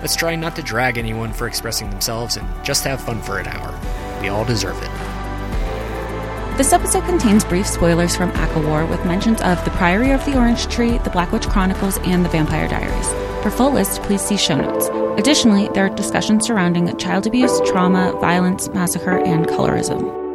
Let's try not to drag anyone for expressing themselves and just have fun for an hour. We all deserve it. This episode contains brief spoilers from ACOWAR with mentions of The Priory of the Orange Tree, The Black Witch Chronicles, and The Vampire Diaries. For full list, please see show notes. Additionally, there are discussions surrounding child abuse, trauma, violence, massacre, and colorism.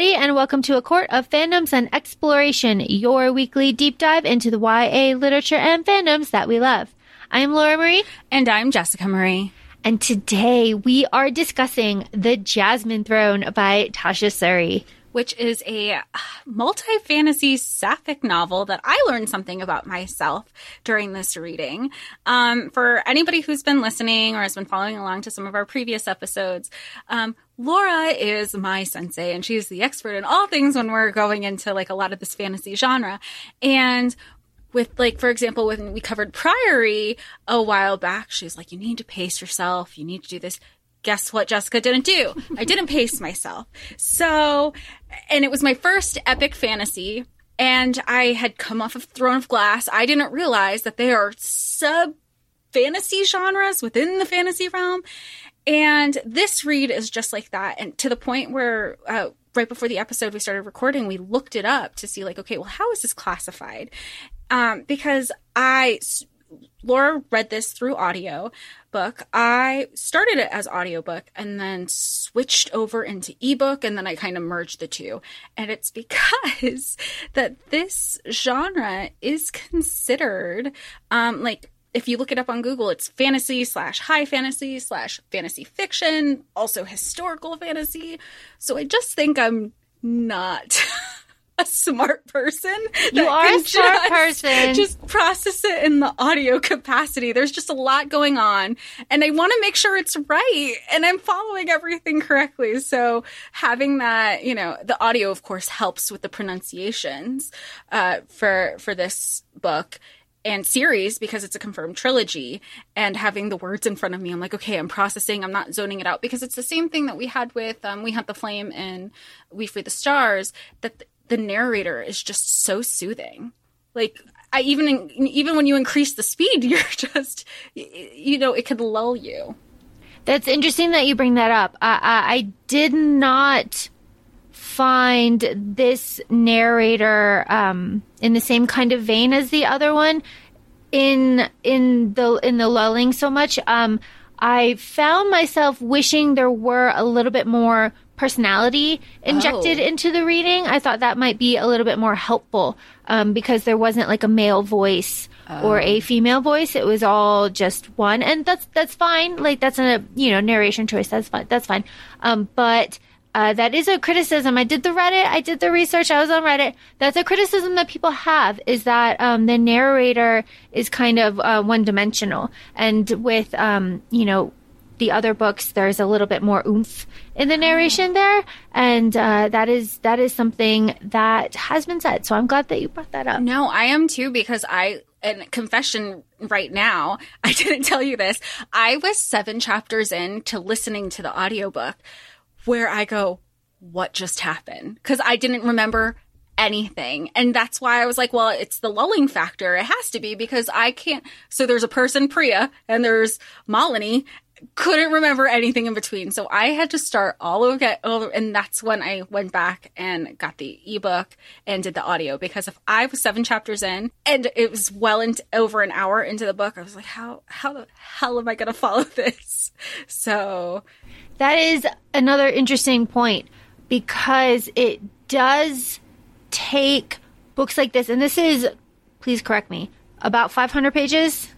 Everybody, and welcome to A Court of Fandoms and Exploration, your weekly deep dive into the YA literature and fandoms that we love. I am Laura Marie. And I'm Jessica Marie. And today we are discussing The Jasmine Throne by Tasha Suri. Which is a multi fantasy sapphic novel that I learned something about myself during this reading. Um, for anybody who's been listening or has been following along to some of our previous episodes, um, Laura is my sensei and she's the expert in all things when we're going into like a lot of this fantasy genre. And with like for example when we covered priory a while back she's like you need to pace yourself. You need to do this. Guess what jessica didn't do? I didn't pace myself. So and it was my first epic fantasy and i had come off of throne of glass. I didn't realize that they are sub fantasy genres within the fantasy realm and this read is just like that and to the point where uh, right before the episode we started recording we looked it up to see like okay well how is this classified um, because I Laura read this through audio book. I started it as audiobook and then switched over into ebook and then I kind of merged the two. And it's because that this genre is considered um like if you look it up on Google, it's fantasy slash high fantasy slash fantasy fiction, also historical fantasy. So I just think I'm not a smart person. You are a smart just, person. Just process it in the audio capacity. There's just a lot going on, and I want to make sure it's right and I'm following everything correctly. So having that, you know, the audio, of course, helps with the pronunciations uh, for for this book and series because it's a confirmed trilogy and having the words in front of me i'm like okay i'm processing i'm not zoning it out because it's the same thing that we had with um, we hunt the flame and we free the stars that the narrator is just so soothing. Like I even even when you increase the speed, you're just you know it could lull you. That's interesting that you bring that up. I, I, I did not find this narrator um, in the same kind of vein as the other one in in the in the lulling so much. Um, I found myself wishing there were a little bit more personality injected Oh. into the reading. I thought that might be a little bit more helpful um, because there wasn't like a male voice or a female voice. It was all just one, and that's that's fine. Like that's a you know narration choice. That's fine. That's fine. Um, but uh, that is a criticism. I did the Reddit. I did the research. I was on Reddit. That's a criticism that people have is that um, the narrator is kind of uh, one dimensional, and with um, you know the other books, there's a little bit more oomph in the narration there, and uh, that is that is something that has been said. So I'm glad that you brought that up. No, I am too because I and confession right now, I didn't tell you this. I was 7 chapters in to listening to the audiobook where I go, what just happened? Cuz I didn't remember anything. And that's why I was like, well, it's the lulling factor. It has to be because I can't. So there's a person, Priya, and there's Malini. Couldn't remember anything in between. So I had to start all over, over. And that's when I went back and got the ebook and did the audio. Because if I was seven chapters in and it was well into over an hour into the book, I was like, how, how the hell am I going to follow this? So That is another interesting point because it does take books like this, and this is, please correct me, about 500 pages.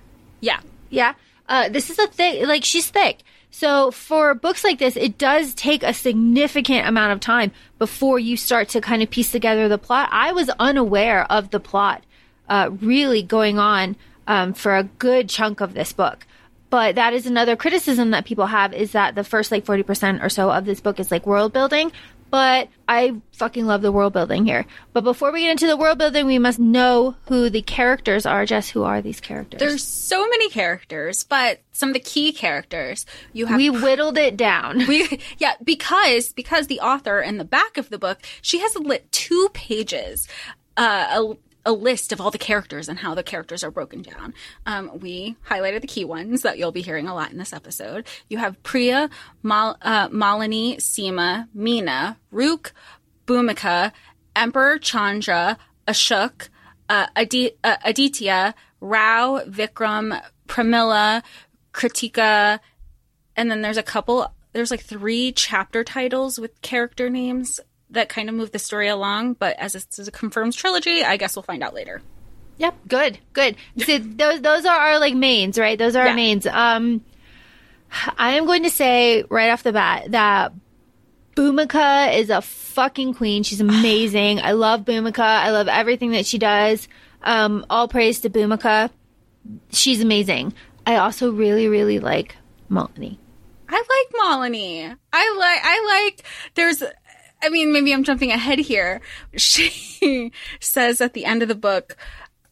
yeah. Yeah. Uh, this is a thick, like she's thick. So for books like this, it does take a significant amount of time before you start to kind of piece together the plot. I was unaware of the plot uh, really going on um, for a good chunk of this book. But that is another criticism that people have is that the first like 40% or so of this book is like world building. But I fucking love the world building here. But before we get into the world building, we must know who the characters are. Jess, who are these characters? There's so many characters, but some of the key characters you have we whittled it down. we yeah because because the author in the back of the book she has lit two pages uh, a, list of all the characters and how the characters are broken down. Um, we highlighted the key ones that you'll be hearing a lot in this episode. You have Priya, Mal- uh, Malini, Seema, Meena, Rook, Bhumika, Emperor Chandra, Ashok, uh, Adi- uh, Aditya, Rao, Vikram, Pramila, Kritika, and then there's a couple. There's like three chapter titles with character names that kind of moved the story along. But as this is a confirmed trilogy, I guess we'll find out later. Yep, good, good. See, those those are our like mains, right? Those are Yeah. our mains. Um, I am going to say right off the bat that Bhumika is a fucking queen. She's amazing. I love Bhumika. I love everything that she does. Um, all praise to Bhumika. She's amazing. I also really, really like Malini. I like Malini. I like. I like. There's. I mean, maybe I'm jumping ahead here. She says at the end of the book.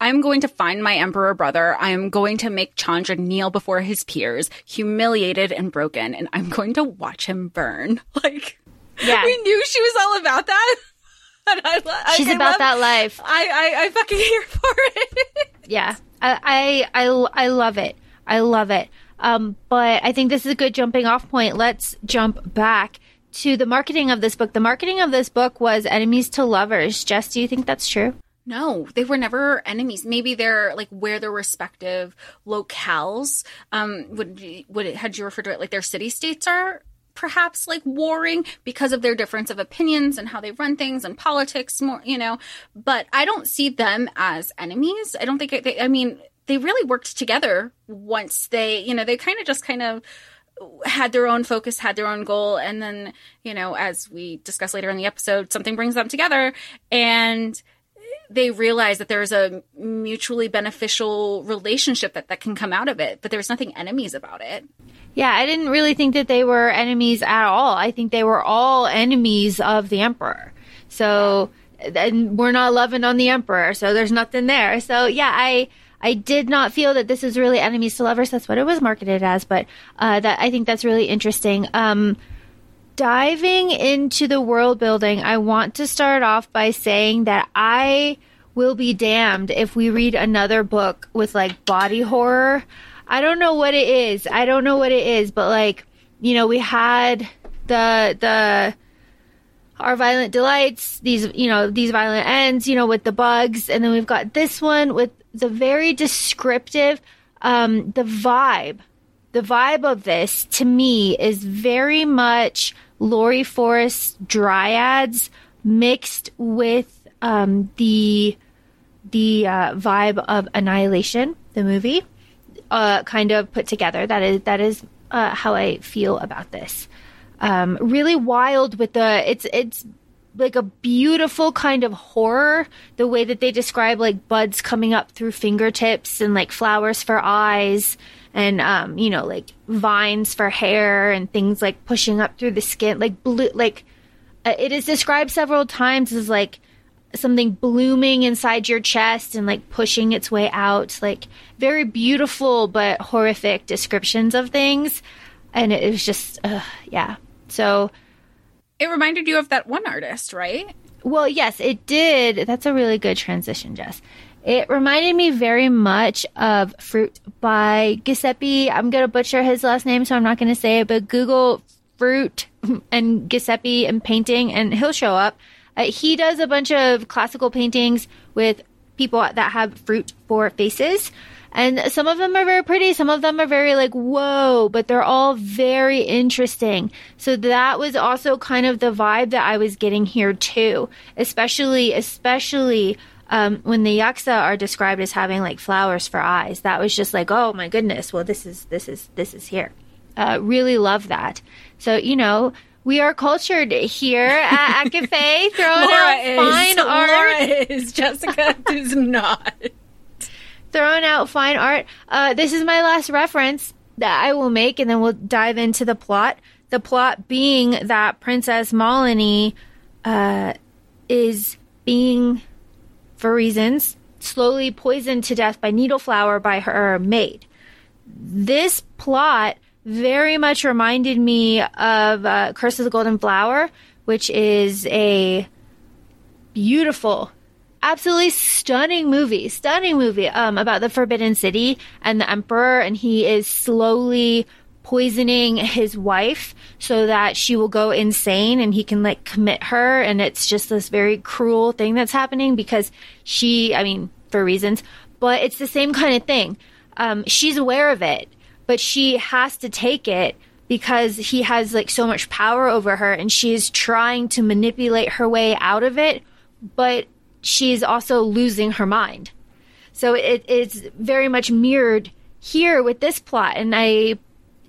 I'm going to find my emperor brother. I am going to make Chandra kneel before his peers, humiliated and broken, and I'm going to watch him burn. Like, Yeah. we knew she was all about that. And I, lo- She's I about love- that life. I, I, I fucking here for it. Yeah, I, I, I, I love it. I love it. Um, but I think this is a good jumping off point. Let's jump back to the marketing of this book. The marketing of this book was enemies to lovers. Jess, do you think that's true? No, they were never enemies. Maybe they're like where their respective locales. Um, would would it, had you referred to it like their city states are perhaps like warring because of their difference of opinions and how they run things and politics more, you know. But I don't see them as enemies. I don't think they. I mean, they really worked together once they, you know, they kind of just kind of had their own focus, had their own goal, and then you know, as we discuss later in the episode, something brings them together and they realize that there's a mutually beneficial relationship that, that can come out of it, but there's nothing enemies about it. Yeah, I didn't really think that they were enemies at all. I think they were all enemies of the emperor. So, and we're not loving on the emperor, so there's nothing there. So, yeah, I I did not feel that this is really enemies to lovers. That's what it was marketed as, but uh, that I think that's really interesting. Um, diving into the world building, I want to start off by saying that I will be damned if we read another book with like body horror. I don't know what it is. I don't know what it is, but like, you know, we had the the our violent delights, these you know, these violent ends, you know, with the bugs, and then we've got this one with the very descriptive um the vibe the vibe of this to me is very much Lori Forrest dryads mixed with um, the the uh, vibe of Annihilation, the movie, uh, kind of put together. That is that is uh, how I feel about this. Um, really wild with the it's it's like a beautiful kind of horror. The way that they describe like buds coming up through fingertips and like flowers for eyes and um, you know like vines for hair and things like pushing up through the skin like blue like uh, it is described several times as like something blooming inside your chest and like pushing its way out like very beautiful but horrific descriptions of things and it was just uh, yeah so It reminded you of that one artist, right? well, yes, it did. That's a really good transition, Jess. It reminded me very much of Fruit by Giuseppe. I'm going to butcher his last name, so I'm not going to say it, but Google Fruit and Giuseppe and painting, and he'll show up. Uh, he does a bunch of classical paintings with people that have fruit for faces. And some of them are very pretty, some of them are very like, whoa, but they're all very interesting. So that was also kind of the vibe that I was getting here too. Especially, especially um, when the yaksa are described as having like flowers for eyes. That was just like, oh my goodness, well this is this is this is here. Uh, really love that. So you know, we are cultured here at, at Cafe, throwing out fine art. Laura is. Jessica is not. Throwing out fine art. Uh, this is my last reference. that I will make, and then we'll dive into the plot. The plot being that Princess Malini uh, is being, for reasons, slowly poisoned to death by needle flower by her maid. This plot very much reminded me of uh, Curse of the Golden Flower, which is a beautiful, absolutely stunning movie, stunning movie um, about the Forbidden City and the Emperor, and he is slowly poisoning his wife so that she will go insane and he can like commit her. And it's just this very cruel thing that's happening because she i mean for reasons but it's the same kind of thing. Um, she's aware of it but she has to take it because he has like so much power over her and she's trying to manipulate her way out of it. But she's also losing her mind so it, it's very much mirrored here with this plot and i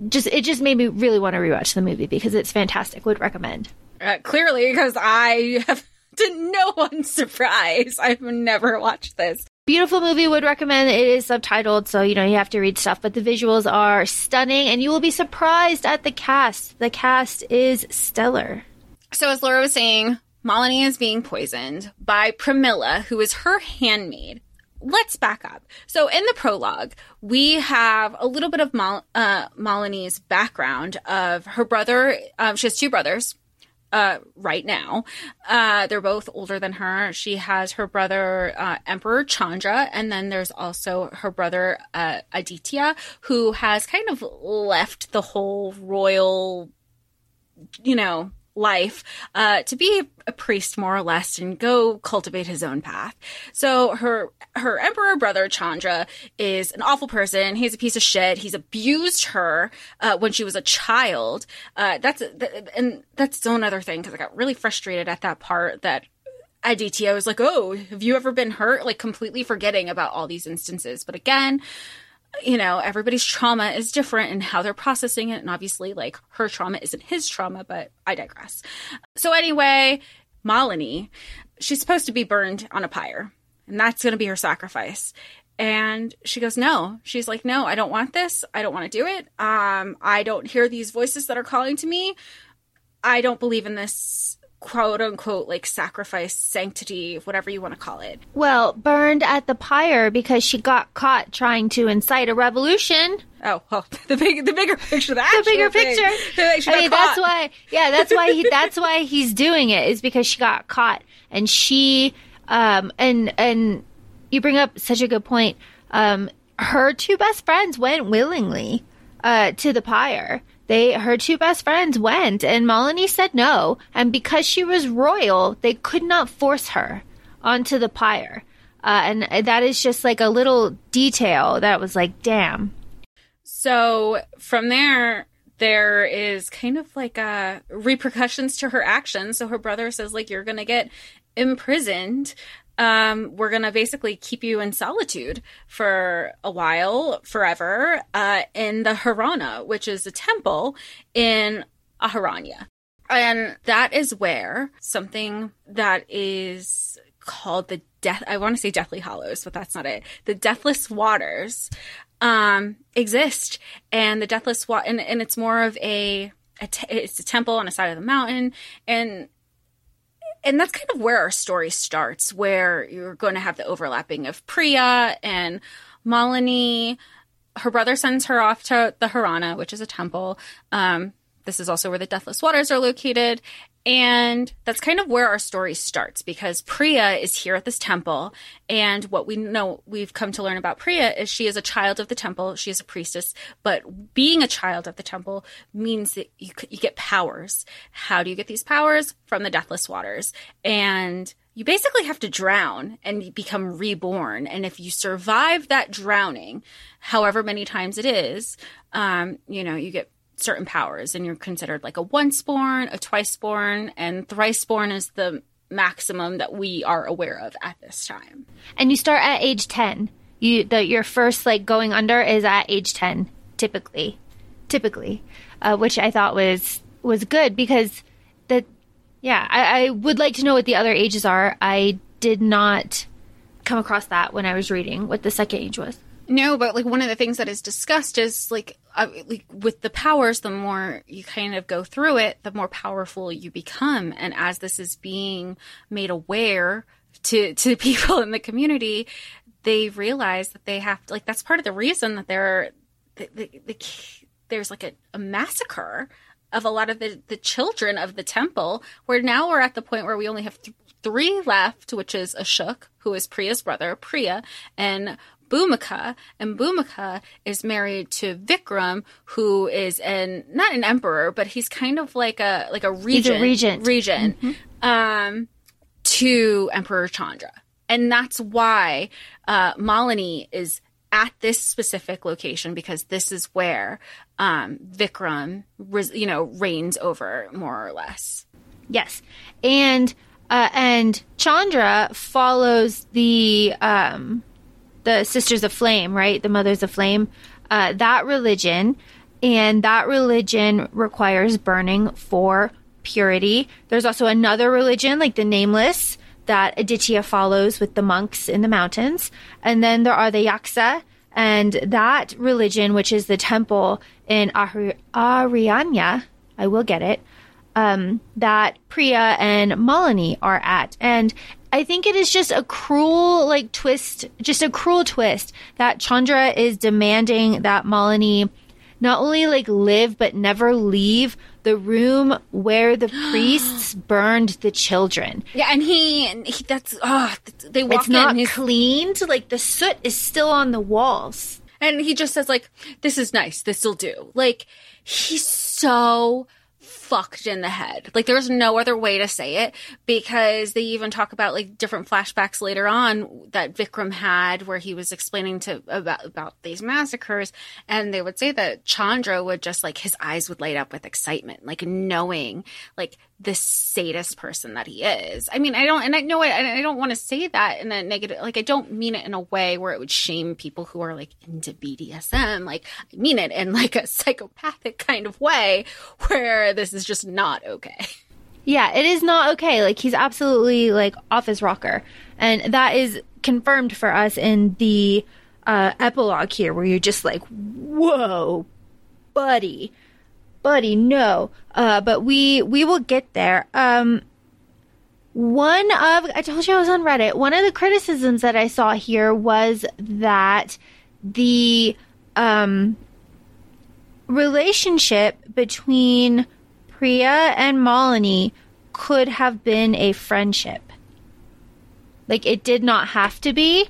just it just made me really want to rewatch the movie because it's fantastic. Would recommend. Uh, clearly, because I have to no one's surprise. I've never watched this. Beautiful movie. Would recommend. It is subtitled, so you know you have to read stuff. But the visuals are stunning, and you will be surprised at the cast. The cast is stellar. So as Laura was saying, Malini is being poisoned by Pramila, who is her handmaid let's back up. So in the prologue, we have a little bit of Mal- uh, background of her brother. Um, she has two brothers. Uh, right now, uh, they're both older than her. She has her brother uh, Emperor Chandra, and then there's also her brother uh, Aditya, who has kind of left the whole royal, you know, life uh, to be a priest more or less and go cultivate his own path. So her her emperor brother Chandra is an awful person. He's a piece of shit. He's abused her uh, when she was a child. Uh, that's and that's its own other thing because I got really frustrated at that part that Aditya was like, "Oh, have you ever been hurt?" Like completely forgetting about all these instances. But again, you know, everybody's trauma is different and how they're processing it. And obviously, like, her trauma isn't his trauma, but I digress. So, anyway, Malini, she's supposed to be burned on a pyre, and that's going to be her sacrifice. And she goes, No. She's like, No, I don't want this. I don't want to do it. Um, I don't hear these voices that are calling to me. I don't believe in this quote unquote like sacrifice sanctity whatever you want to call it. Well burned at the pyre because she got caught trying to incite a revolution. Oh well the big the bigger picture the, the bigger thing. picture. I mean caught. that's why yeah that's why he that's why he's doing it is because she got caught. And she um and and you bring up such a good point. Um her two best friends went willingly uh to the pyre they her two best friends went and Malini said no, and because she was royal, they could not force her onto the pyre. Uh, and that is just like a little detail that was like, damn. So from there, there is kind of like a uh, repercussions to her actions. So her brother says, like, you're gonna get imprisoned um, we're going to basically keep you in solitude for a while, forever, uh, in the Hirana, which is a temple in Ahiranya. And that is where something that is called the death, I want to say Deathly Hallows, but that's not it. The Deathless Waters, um, exist. And the Deathless Water, and, and it's more of a, a t- it's a temple on the side of the mountain. And and that's kind of where our story starts, where you're going to have the overlapping of Priya and Malini. Her brother sends her off to the Hirana, which is a temple. Um, this is also where the Deathless Waters are located. And that's kind of where our story starts because Priya is here at this temple. And what we know, we've come to learn about Priya is she is a child of the temple. She is a priestess. But being a child of the temple means that you, you get powers. How do you get these powers? From the Deathless Waters. And you basically have to drown and become reborn. And if you survive that drowning, however many times it is, um, you know, you get certain powers and you're considered like a once born, a twice born, and thrice born is the maximum that we are aware of at this time. And you start at age 10. You the your first like going under is at age 10 typically. Typically. Uh, which I thought was was good because the yeah, I, I would like to know what the other ages are. I did not come across that when I was reading what the second age was. No, but like one of the things that is discussed is like, uh, like with the powers, the more you kind of go through it, the more powerful you become. And as this is being made aware to to people in the community, they realize that they have to like that's part of the reason that they're the, the, the, there's like a, a massacre of a lot of the, the children of the temple, where now we're at the point where we only have th- three left, which is Ashok, who is Priya's brother, Priya, and Bhumika, and Bhumika is married to Vikram, who is an not an emperor, but he's kind of like a like a regent, a regent. regent, um, to Emperor Chandra, and that's why uh, Malini is at this specific location because this is where um, Vikram, you know, reigns over more or less. Yes, and uh, and Chandra follows the um, the Sisters of Flame, right? The Mothers of Flame. Uh, that religion, and that religion requires burning for purity. There's also another religion, like the Nameless, that Aditya follows with the monks in the mountains, and then there are the Yaksa. And that religion, which is the temple in Ari- Arianya, I will get it, um, that Priya and Malini are at. And I think it is just a cruel, like, twist, just a cruel twist that Chandra is demanding that Malini not only, like, live, but never leave the room where the priests burned the children. Yeah, and he, and he that's oh, they walk It's not in, he's- cleaned. Like, the soot is still on the walls. and he just says like, "This is nice. This will do." Like he's so fucked in the head. Like there's no other way to say it because they even talk about like different flashbacks later on that Vikram had where he was explaining to about about these massacres and they would say that Chandra would just like his eyes would light up with excitement like knowing like this sadist person that he is. I mean, I don't and I know I, I don't want to say that in a negative like I don't mean it in a way where it would shame people who are like into BDSM. Like I mean it in like a psychopathic kind of way where this is just not okay. Yeah, it is not okay. Like he's absolutely like off his rocker, and that is confirmed for us in the uh, epilogue here, where you're just like, "Whoa, buddy, buddy, no." Uh, but we we will get there. Um, one of I told you I was on Reddit. One of the criticisms that I saw here was that the um, relationship between Priya and Malini could have been a friendship. Like it did not have to be,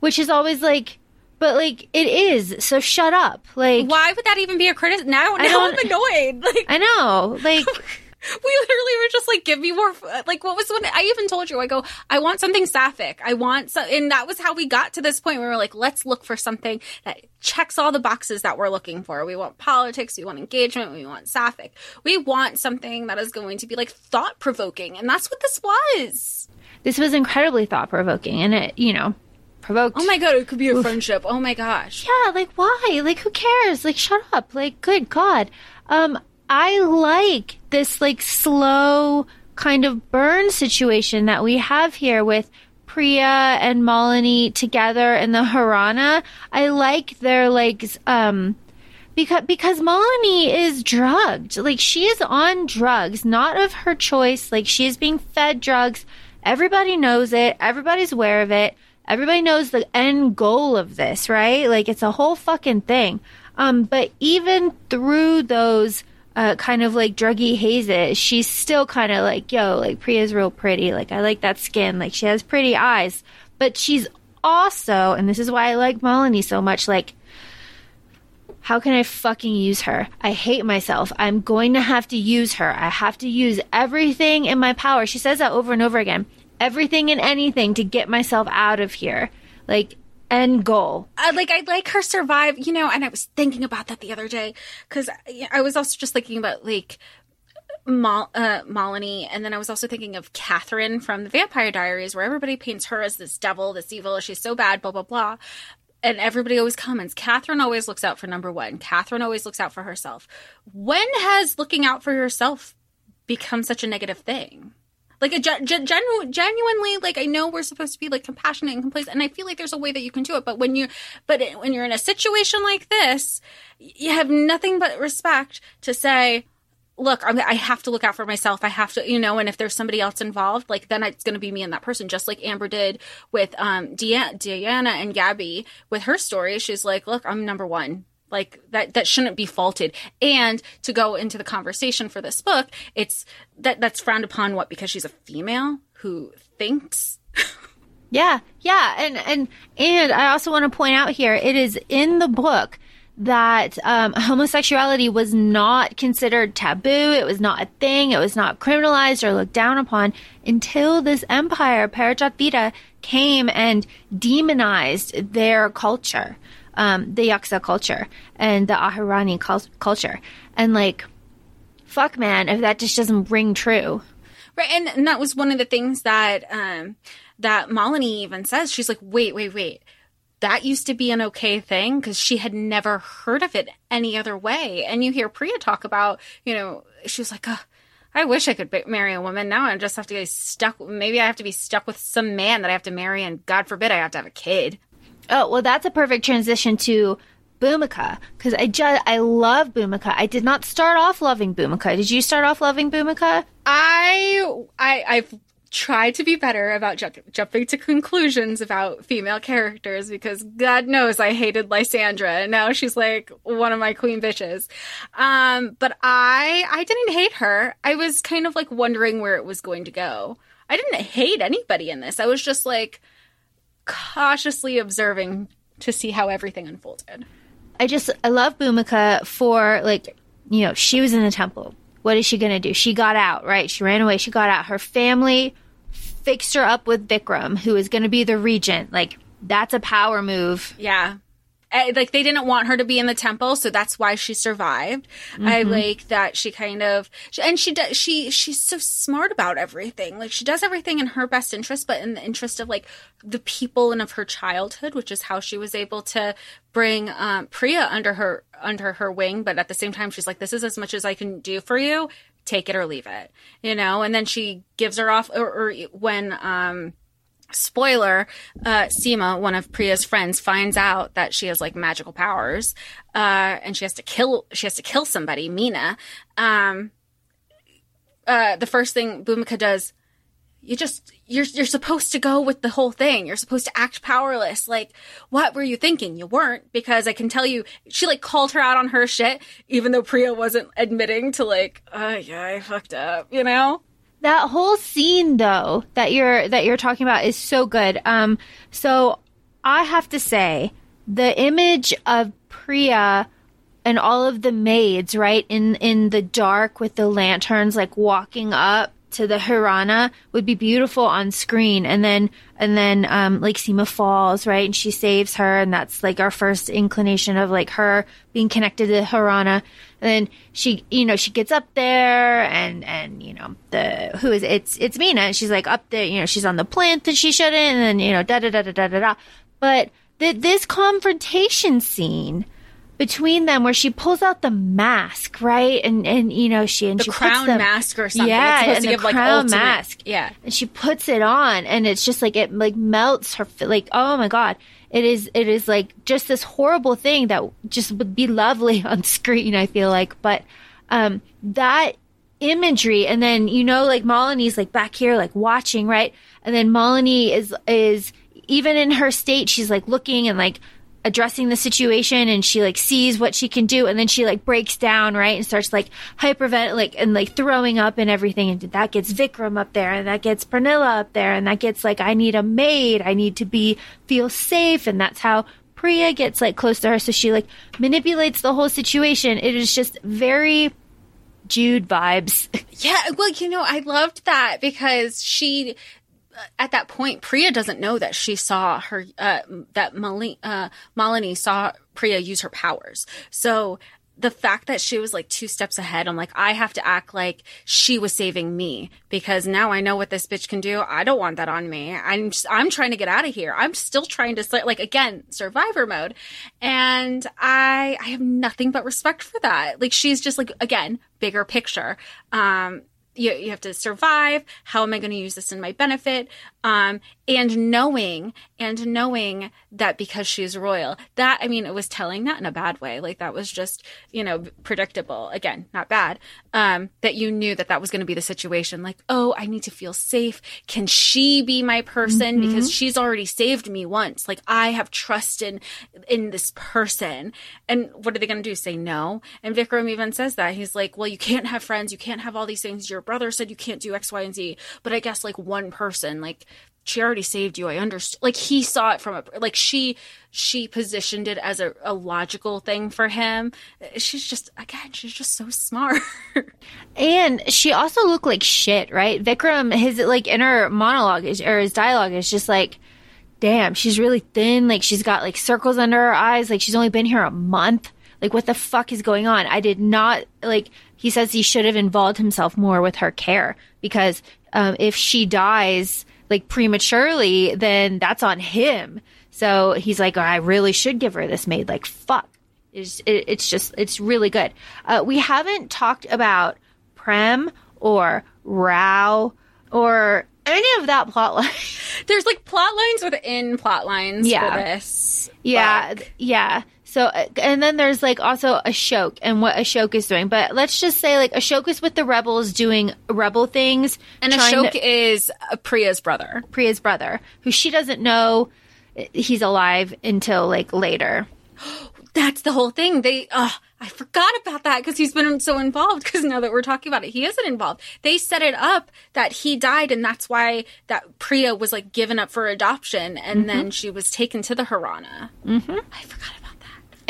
which is always like, but like it is. So shut up. Like Why would that even be a criticism? Now, now don't- I'm annoyed. Like I know. Like we literally were just like, give me more. f- uh, Like, what was when I even told you? I go, I want something sapphic. I want so, and that was how we got to this point where we were like, let's look for something that checks all the boxes that we're looking for. We want politics, we want engagement, we want sapphic. We want something that is going to be like thought provoking, and that's what this was. this was incredibly thought provoking, and it you know provoked. Oh my god, it could be a friendship. Oh my gosh. Yeah, like why? Like who cares? Like shut up. Like good god. Um I like this like slow kind of burn situation that we have here with Priya and Malini together in the Hirana. I like their like um because because Malini is drugged. Like she is on drugs, not of her choice. Like she is being fed drugs. Everybody knows it. Everybody's aware of it. Everybody knows the end goal of this, right? Like it's a whole fucking thing. Um, but even through those uh, kind of like druggy hazes, she's still kind of like, yo, like Priya's real pretty. Like I like that skin. Like she has pretty eyes. But she's also, and this is why I like Malini so much, like how can I fucking use her? I hate myself. I'm going to have to use her. I have to use everything in my power. She says that over and over again. Everything and anything to get myself out of here. Like, end goal. I like I like her survive, you know, and I was thinking about that the other day because I was also just thinking about like Mal- uh, and then I was also thinking of Catherine from the Vampire Diaries, where everybody paints her as this devil, this evil, she's so bad, blah blah blah. And everybody always comments, Catherine always looks out for number one. Catherine always looks out for herself. When has looking out for yourself become such a negative thing? Like a gen- genu- genuinely, like I know we're supposed to be like compassionate and complacent, and I feel like there's a way that you can do it. But when you, but it, when you're in a situation like this, you have nothing but respect to say, look, I'm, I have to look out for myself. I have to, you know, and if there's somebody else involved, like then it's going to be me and that person, just like Amber did with um Deanna, Diana and Gabby with her story. She's like, look, I'm number one. Like that, that shouldn't be faulted. And to go into the conversation for this book, it's that that's frowned upon. What because she's a female who thinks. Yeah, yeah, and and and I also want to point out here, it is in the book that um, homosexuality was not considered taboo. It was not a thing. It was not criminalized or looked down upon until this empire, Parijatdvipa, came and demonized their culture, um, the Yaksa culture and the Ahirani cul- culture. And like, fuck, man, if that just doesn't ring true. Right, and, and that was one of the things that um, that Malini even says. She's like, wait, wait, wait. That used to be an okay thing because she had never heard of it any other way. And you hear Priya talk about, you know, she was like, I wish I could marry a woman. Now I just have to get stuck. Maybe I have to be stuck with some man that I have to marry, and God forbid I have to have a kid. Oh, well, that's a perfect transition to Bhumika because I just I love Bhumika. I did not start off loving Bhumika. Did you start off loving Bhumika? I I I've tried to be better about ju- jumping to conclusions about female characters because God knows I hated Lysandra and now she's like one of my queen bitches. Um, but I I didn't hate her. I was kind of like wondering where it was going to go. I didn't hate anybody in this. I was just like cautiously observing to see how everything unfolded. I just I love Bhumika for like you know she was in the temple. What is she gonna do? She got out, right? She ran away. She got out. Her family fixed her up with Vikram, who is gonna be the regent. Like that's a power move. Yeah. Like they didn't want her to be in the temple, so that's why she survived. I like that she kind of and she does she she's so smart about everything. Like she does everything in her best interest, but in the interest of like the people and of her childhood, which is how she was able to bring um, Priya under her under her wing. But at the same time, she's like, "This is as much as I can do for you. Take it or leave it," you know. And then she gives her off, or, or when um spoiler uh Seema one of Priya's friends finds out that she has like magical powers uh and she has to kill she has to kill somebody Meena um uh the first thing Bhumika does you just you're you're supposed to go with the whole thing. You're supposed to act powerless. Like what were you thinking? You weren't because I can tell you she like called her out on her shit even though Priya wasn't admitting to like oh yeah I fucked up you know That whole scene though that you're that you're talking about is so good. Um so I have to say the image of Priya and all of the maids, right, in in the dark with the lanterns like walking up to the Hirana would be beautiful on screen and then and then um like Seema falls, right, and she saves her and that's like our first inclination of like her being connected to Hirana. And then she you know, she gets up there and and you know, the who is it? it's it's Meena and she's like up there, you know, she's on the plinth and she shouldn't and then, you know, da da da da da da da. But th- this confrontation scene between them where she pulls out the mask, right? And and you know she and the she crown puts the, mask or something Yeah, it's supposed and to the give like crown ultimate mask. yeah and she puts it on, and it's just like it like melts her. Like oh my god, it is it is like just this horrible thing that just would be lovely on screen. I feel like, but um that imagery and then you know like Malini's like back here like watching right and then Malini is is even in her state she's like looking and like addressing the situation and she like sees what she can do and then she like breaks down right and starts like hypervent like and like throwing up and everything. And that gets Vikram up there and that gets Pramila up there and that gets like I need a maid. I need to be feel safe. And that's how Priya gets like close to her. So she like manipulates the whole situation. It is just very Jude vibes. Yeah, well, you know, I loved that because she, at that point, Priya doesn't know that she saw her, uh, that uh, Malini saw Priya use her powers. So the fact that she was like two steps ahead, I'm like, I have to act like she was saving me because now I know what this bitch can do. I don't want that on me. I'm just, I'm trying to get out of here. I'm still trying to like again survivor mode, and I I have nothing but respect for that. Like she's just like again bigger picture. Um, you, you have to survive. How am I going to use this in my benefit? Um, and knowing and knowing that because she's royal, that I mean, it was telling not in a bad way. Like that was just you know predictable. Again, not bad. Um, that you knew that that was going to be the situation. Like, oh, I need to feel safe. Can she be my person Mm-hmm. because she's already saved me once? Like I have trust in in this person. And what are they going to do? Say no? And Vikram even says that he's like, well, you can't have friends. You can't have all these things. Your brother said you can't do X, Y, and Z. But I guess like one person, like she already saved you. I understand. Like he saw it from a like she she positioned it as a, a logical thing for him. She's just again, she's just so smart. And she also looked like shit, right? Vikram, his like inner monologue is, or his dialogue is just like, damn, she's really thin. Like she's got like circles under her eyes. Like she's only been here a month. Like what the fuck is going on? I did not like. He says he should have involved himself more with her care because um, if she dies like prematurely, then that's on him. So he's like, I really should give her this maid. Like fuck. It's, it, it's just it's really good. Uh, we haven't talked about Prem or Rao or any of that plot line. There's like plot lines within plot lines Yeah. for this. yeah, book. yeah. So uh, and then there's like also Ashok and what Ashok is doing. But let's just say like Ashok is with the rebels doing rebel things. And Ashok to- is uh, Priya's brother. Priya's brother, who she doesn't know uh, he's alive until like later. That's the whole thing. They, uh, I forgot about that because he's been so involved. Because now that we're talking about it, he isn't involved. They set it up that he died, and that's why that Priya was like given up for adoption, and then she was taken to the Hirana. Mm-hmm. I forgot.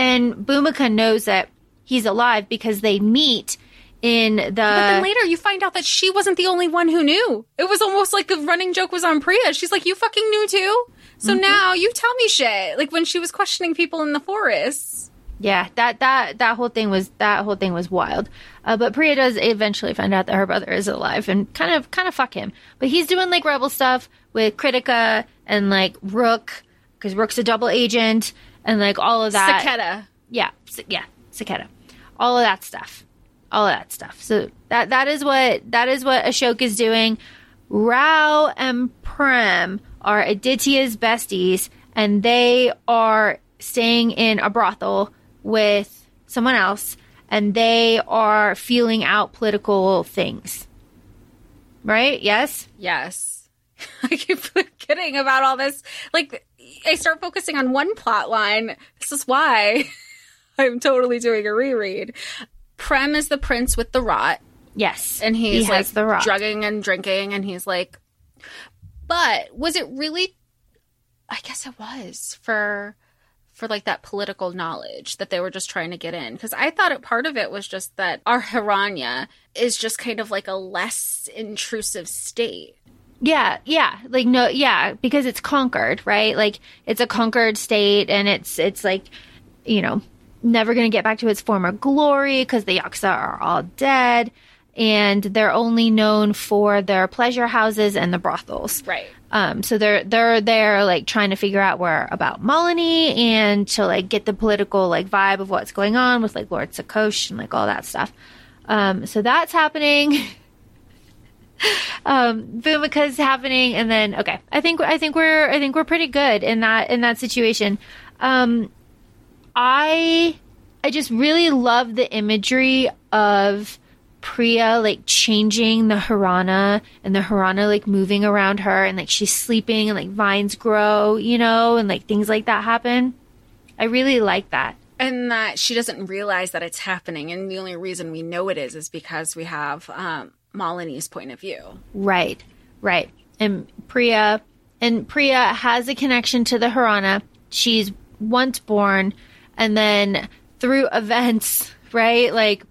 And Bhumika knows that he's alive because they meet in the But then later, you find out that she wasn't the only one who knew. It was almost like the running joke was on Priya. She's like, "You fucking knew too." So now you tell me shit. Like when she was questioning people in the forest. Yeah, that that that whole thing was that whole thing was wild. Uh, but Priya does eventually find out that her brother is alive and kind of kind of fuck him. But he's doing like rebel stuff with Kritika and like Rook because Rook's a double agent and like all of that. Saketa. Yeah, yeah, Saketa. All of that stuff. All of that stuff. So that that is what that is what Ashok is doing. Rao and Prem are Aditya's besties, and they are staying in a brothel with someone else, and they are feeling out political things. Right? Yes. Yes. I keep forgetting about all this. Like, I start focusing on one plot line. This is why I'm totally doing a reread. Prem is the prince with the rot, Yes. and he's he like the rot. drugging and drinking, and he's like, but was it really? I guess it was for for like that political knowledge that they were just trying to get in because I thought it part of it was just that Ahiranya is just kind of like a less intrusive state. Yeah, yeah. Like no, yeah, because it's conquered, right? Like it's a conquered state and it's it's like, you know, never going to get back to its former glory because the Yaksa are all dead and they're only known for their pleasure houses and the brothels. Right. Um, so they're they're there like trying to figure out where about Malini and to like get the political like vibe of what's going on with like Lord Santosh and like all that stuff. Um, so that's happening. um, Bhumika's happening, and then okay, I think I think we're I think we're pretty good in that in that situation. Um, I I just really love the imagery of Priya like changing the Hirana and the Hirana like moving around her and like she's sleeping and like vines grow, you know, and like things like that happen. I really like that. and that she doesn't realize that it's happening and the only reason we know it is is because we have um Malini's point of view Right, right. And Priya and Priya has a connection to the Hirana. She's once born, and then through events, right? Like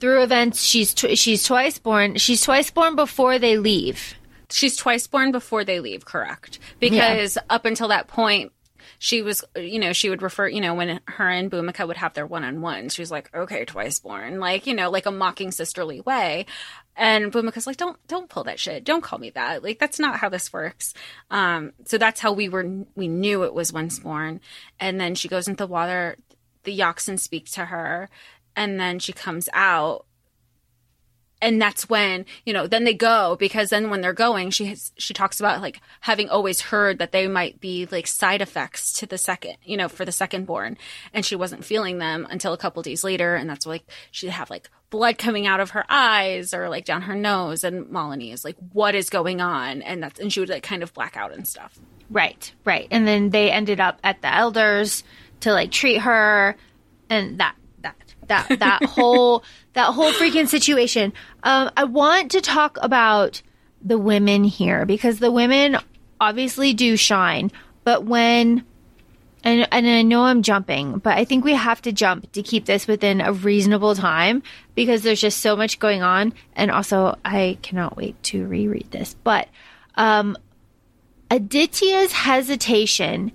through events, she's tw- she's twice born. She's twice born before they leave. she's twice born before they leave correct because up until that point she was you know she would refer you know when her and Bhumika would have their one-on-ones she's like okay twice born like you know like a mocking sisterly way and Bhumika's like don't don't pull that shit. Don't call me that. Like that's not how this works. Um so that's how we were we knew it was once born. And then she goes into the water. The Yokson speak to her. And then she comes out and that's when you know then they go because then when they're going she has, she talks about like having always heard that they might be like side effects to the second you know for the second born. And she wasn't feeling them until a couple days later. And that's like she'd have like blood coming out of her eyes or like down her nose. And Malini is like what is going on? And that's and she would like kind of black out and stuff. Right, right. And then they ended up at the elders to like treat her. And that that that whole that whole freaking situation. Um I want to talk about the women here because the women obviously do shine, but when and, and I know I'm jumping, but I think we have to jump to keep this within a reasonable time because there's just so much going on. And also, I cannot wait to reread this. But um, Aditya's hesitation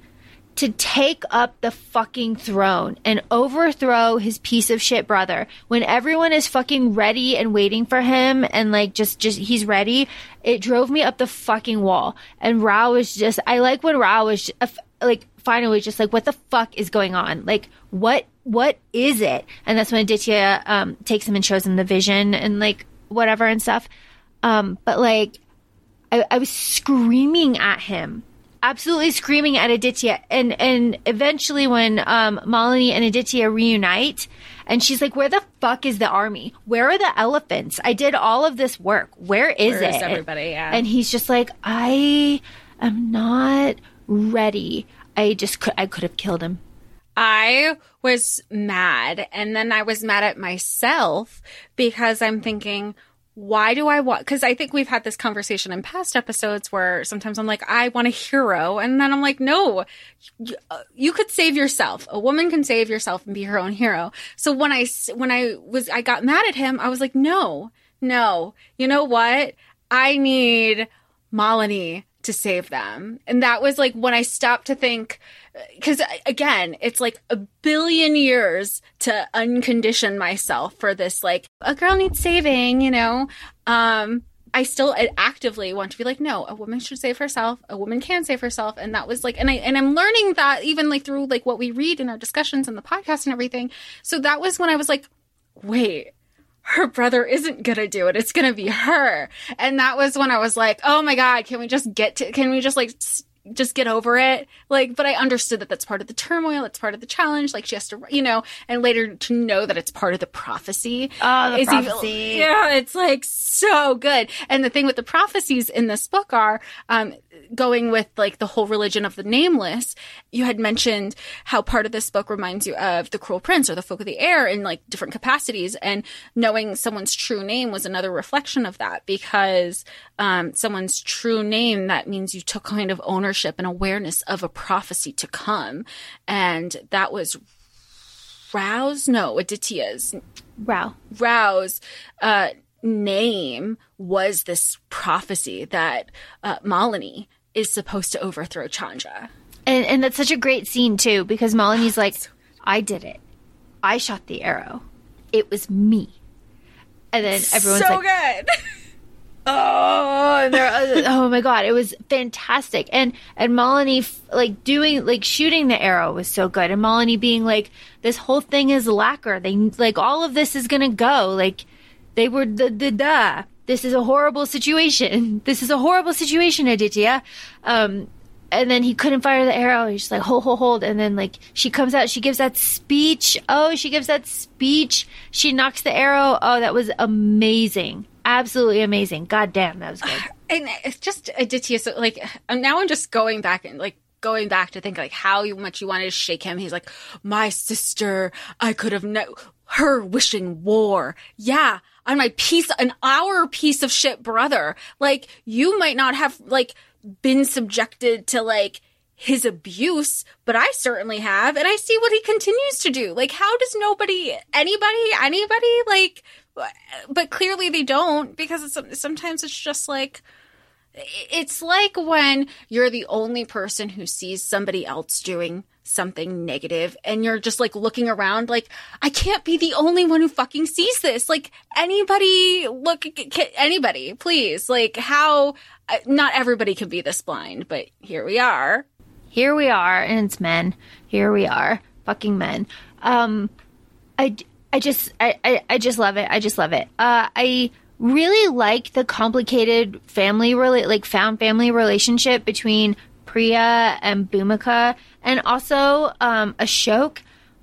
to take up the fucking throne and overthrow his piece of shit brother. When everyone is fucking ready and waiting for him and like just just he's ready it drove me up the fucking wall. And Rao was just I like when Rao was uh, like finally just like what the fuck is going on? Like what what is it? And that's when Aditya um takes him and shows him the vision and like whatever and stuff. Um but like I, I was screaming at him, absolutely screaming at Aditya. And and eventually, when um, Malini and Aditya reunite, and she's like, "Where the fuck is the army? Where are the elephants? I did all of this work. Where is Where it? is everybody? Yeah. And he's just like, "I am not ready. I just could. I could have killed him." I was mad and then I was mad at myself because I'm thinking, why do I want? Because I think we've had this conversation in past episodes where sometimes I'm like, I want a hero, and then I'm like, no, you, uh, you, could save yourself. A woman can save yourself and be her own hero. So when I when I was I got mad at him, I was like, no, no, you know what? I need Malini to save them, and that was like when I stopped to think because again, it's like a billion years to uncondition myself for this. Like a girl needs saving, you know. Um, I still actively want to be like, no, a woman should save herself. A woman can save herself, and that was like, and I and I'm learning that even like through like what we read in our discussions and the podcast and everything. So that was when I was like, wait, her brother isn't gonna do it. It's gonna be her. And that was when I was like, oh my god, can we just get to? Can we just like? Just get over it. Like, but I understood that that's part of the turmoil. It's part of the challenge. Like she has to, you know, and later to know that it's part of the prophecy. Oh, the prophecy. Even, yeah, it's like so good. And the thing with the prophecies in this book are, um, going with like the whole religion of the nameless. You had mentioned how part of this book reminds you of the cruel prince or the folk of the air in like different capacities. And knowing someone's true name was another reflection of that because, um, someone's true name, that means you took kind of ownership and awareness of a prophecy to come. And that was Rouse? no, Aditya's. Rao. Rao's uh, name was this prophecy that uh, Malini is supposed to overthrow Chandra. And, and that's such a great scene, too, because Malini's like, I did it. I shot the arrow. It was me. And then everyone's so like, good. oh, and uh, oh my god, it was fantastic. And and Malini like doing like shooting the arrow was so good. And Malini being like, this whole thing is lacquer. They like all of this is gonna go. Like they were the the da. This is a horrible situation. This is a horrible situation, Aditya. Um, and then he couldn't fire the arrow. He's like, hold, hold, hold. And then like she comes out, she gives that speech. Oh, she gives that speech. She knocks the arrow. Oh, that was amazing absolutely amazing. God damn, that was good. And it's just Aditya. So like now, I'm just going back and like going back to think like how much you wanted to shake him. He's like, my sister. I could have no her wishing war. Yeah, on my piece, an our piece of shit brother. Like you might not have like been subjected to like his abuse, but I certainly have, and I see what he continues to do. Like, how does nobody, anybody, anybody, like, but clearly they don't because it's, sometimes it's just like it's like when you're the only person who sees somebody else doing something negative and you're just like looking around like I can't be the only one who fucking sees this. Like anybody look anybody please. Like how uh, not everybody can be this blind but here we are. Here we are and it's men. Here we are fucking men. Um I I just I, I, I just love it. I just love it. Uh, I really like the complicated family rela- like found family relationship between Priya and Bhumika and also um Ashok.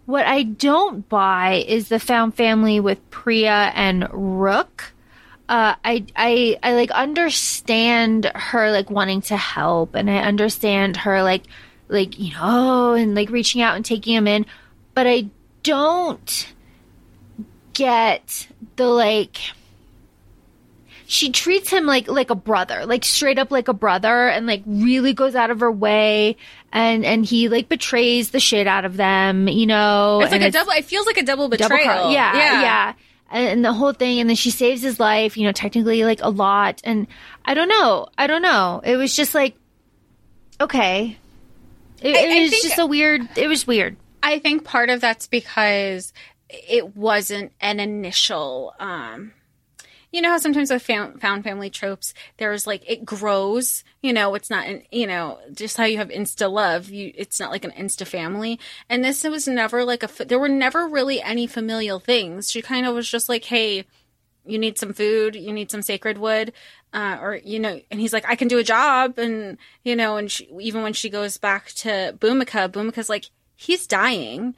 What I don't buy is the found family with Priya and Rook. Uh, I, I, I like understand her like wanting to help and I understand her like, like, you know, and like reaching out and taking him in, but I don't get the like, she treats him like like a brother, like straight up like a brother, and like really goes out of her way, and and he like betrays the shit out of them, you know. It's like a double. It feels like a double double betrayal. cross- yeah, yeah, yeah, And, and the whole thing, and then she saves his life, you know, technically like a lot, and I don't know, I don't know. It was just like, okay, it, I- it was think- just a weird. It was weird. I think part of that's because it wasn't an initial. um you know how sometimes with found, found family tropes, there's like it grows. You know, it's not, an, you know, just how you have insta love. You, it's not like an insta family. And this was never like a. There were never really any familial things. She kind of was just like, hey, you need some food, you need some sacred wood, uh, or you know, and he's like, I can do a job, and you know, and she, even when she goes back to Bhumika, Bhumika's like, he's dying.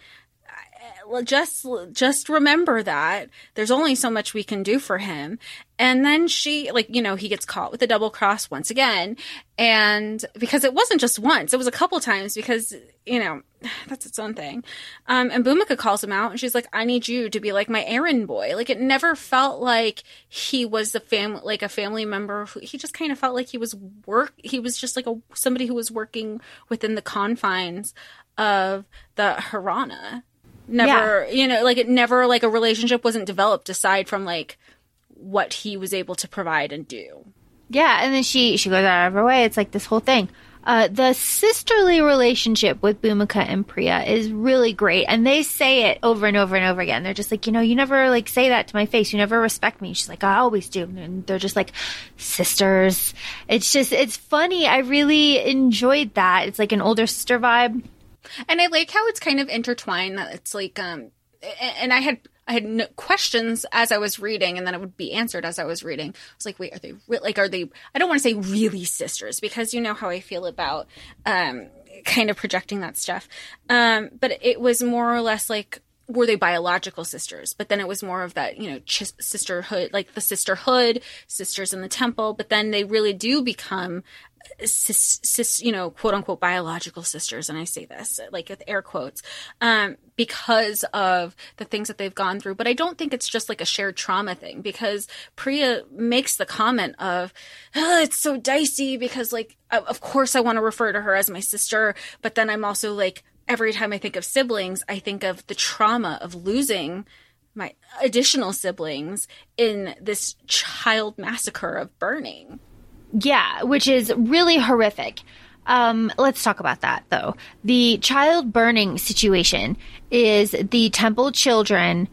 Well, Just, just remember that there's only so much we can do for him. And then she, like, you know, he gets caught with a double cross once again, and because it wasn't just once, it was a couple times because you know that's its own thing. Um, and Bhumika calls him out, and she's like, "I need you to be like my errand boy." Like it never felt like he was the family, like a family member. He just kind of felt like he was work. He was just like a somebody who was working within the confines of the Hirana. Never, you know, like it never like a relationship wasn't developed aside from like what he was able to provide and do. Yeah, and then she she goes out of her way. It's like this whole thing. Uh, the sisterly relationship with Bhumika and Priya is really great, and they say it over and over and over again. They're just like, you know, you never like say that to my face. You never respect me. She's like, I always do, and they're just like sisters. It's just it's funny. I really enjoyed that. It's like an older sister vibe. And I like how it's kind of intertwined. That it's like, um, and I had I had no questions as I was reading, and then it would be answered as I was reading. I was like, wait, are they re- like are they? I don't want to say really sisters because you know how I feel about um kind of projecting that stuff. Um, but it was more or less like were they biological sisters? But then it was more of that, you know, ch- sisterhood, like the sisterhood, sisters in the temple. But then they really do become sis, sis, you know, quote unquote biological sisters, and I say this like with air quotes, um, because of the things that they've gone through. But I don't think it's just like a shared trauma thing because Priya makes the comment of, "Oh, it's so dicey because like, of of course I want to refer to her as my sister, but then I'm also like, every time I think of siblings, I think of the trauma of losing my additional siblings in this child massacre of burning. Yeah, which is really horrific. Um, let's talk about that though. The child burning situation is the temple children,